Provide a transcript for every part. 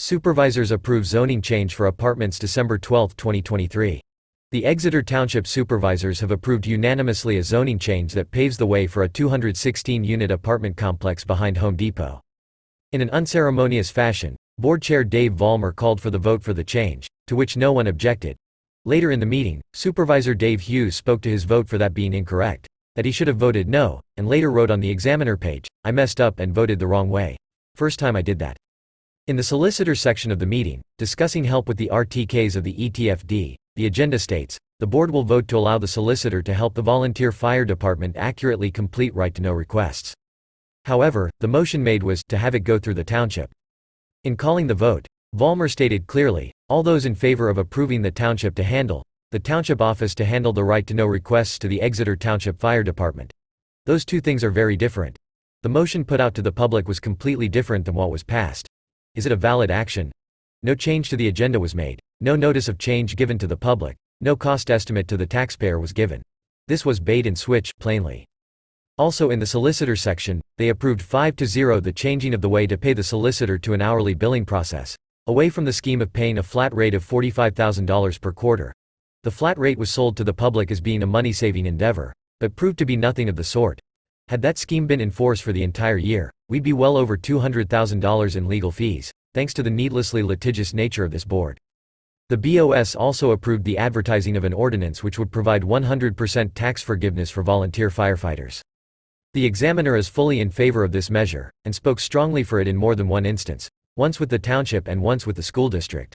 Supervisors approve zoning change for apartments December 12, 2023. The Exeter Township Supervisors have approved unanimously a zoning change that paves the way for a 216-unit apartment complex behind Home Depot. In an unceremonious fashion, Board Chair Dave Vollmer called for the vote for the change, to which no one objected. Later in the meeting, Supervisor Dave Hughes spoke to his vote for that being incorrect, that he should have voted no, and later wrote on the examiner page, I messed up and voted the wrong way. First time I did that. In the solicitor section of the meeting, discussing help with the RTKs of the ETFD, the agenda states, the board will vote to allow the solicitor to help the volunteer fire department accurately complete right to know requests. However, the motion made was to have it go through the township. In calling the vote, Vollmer stated clearly, all those in favor of approving the township to handle, the township office to handle the right to know requests to the Exeter Township Fire Department. Those two things are very different. The motion put out to the public was completely different than what was passed. Is it a valid action? No change to the agenda was made, no notice of change given to the public, no cost estimate to the taxpayer was given. This was bait and switch, plainly. Also in the solicitor section, they approved 5 to 0 the changing of the way to pay the solicitor to an hourly billing process, away from the scheme of paying a flat rate of $45,000 per quarter. The flat rate was sold to the public as being a money-saving endeavor, but proved to be nothing of the sort. Had that scheme been in force for the entire year, we'd be well over $200,000 in legal fees, thanks to the needlessly litigious nature of this board. The BOS also approved the advertising of an ordinance which would provide 100% tax forgiveness for volunteer firefighters. The examiner is fully in favor of this measure, and spoke strongly for it in more than one instance, once with the township and once with the school district.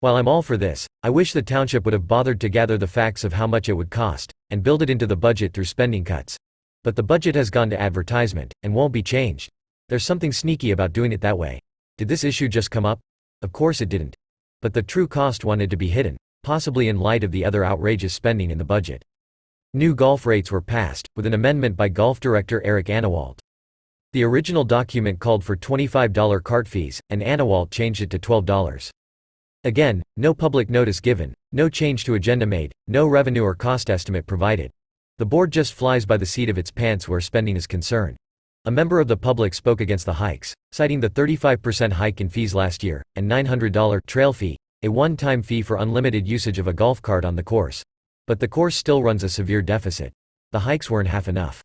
While I'm all for this, I wish the township would have bothered to gather the facts of how much it would cost, and build it into the budget through spending cuts. But the budget has gone to advertisement, and won't be changed. There's something sneaky about doing it that way. Did this issue just come up? Of course it didn't. But the true cost wanted to be hidden, possibly in light of the other outrageous spending in the budget. New golf rates were passed, with an amendment by golf director Eric Anawalt. The original document called for $25 cart fees, and Anawalt changed it to $12. Again, no public notice given, no change to agenda made, no revenue or cost estimate provided. The board just flies by the seat of its pants where spending is concerned. A member of the public spoke against the hikes, citing the 35% hike in fees last year, and $900 trail fee, a one-time fee for unlimited usage of a golf cart on the course. But the course still runs a severe deficit. The hikes weren't half enough.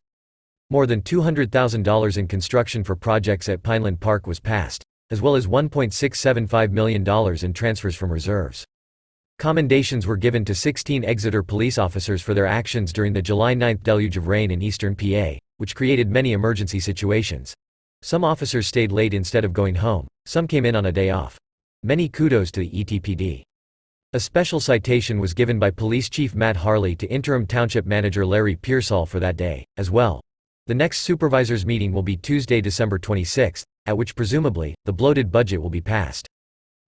More than $200,000 in construction for projects at Pineland Park was passed, as well as $1.675 million in transfers from reserves. Commendations were given to 16 Exeter police officers for their actions during the July 9 deluge of rain in eastern PA, which created many emergency situations. Some officers stayed late instead of going home, some came in on a day off. Many kudos to the ETPD. A special citation was given by Police Chief Matt Harley to Interim Township Manager Larry Pearsall for that day, as well. The next supervisors meeting will be Tuesday, December 26, at which presumably, the bloated budget will be passed.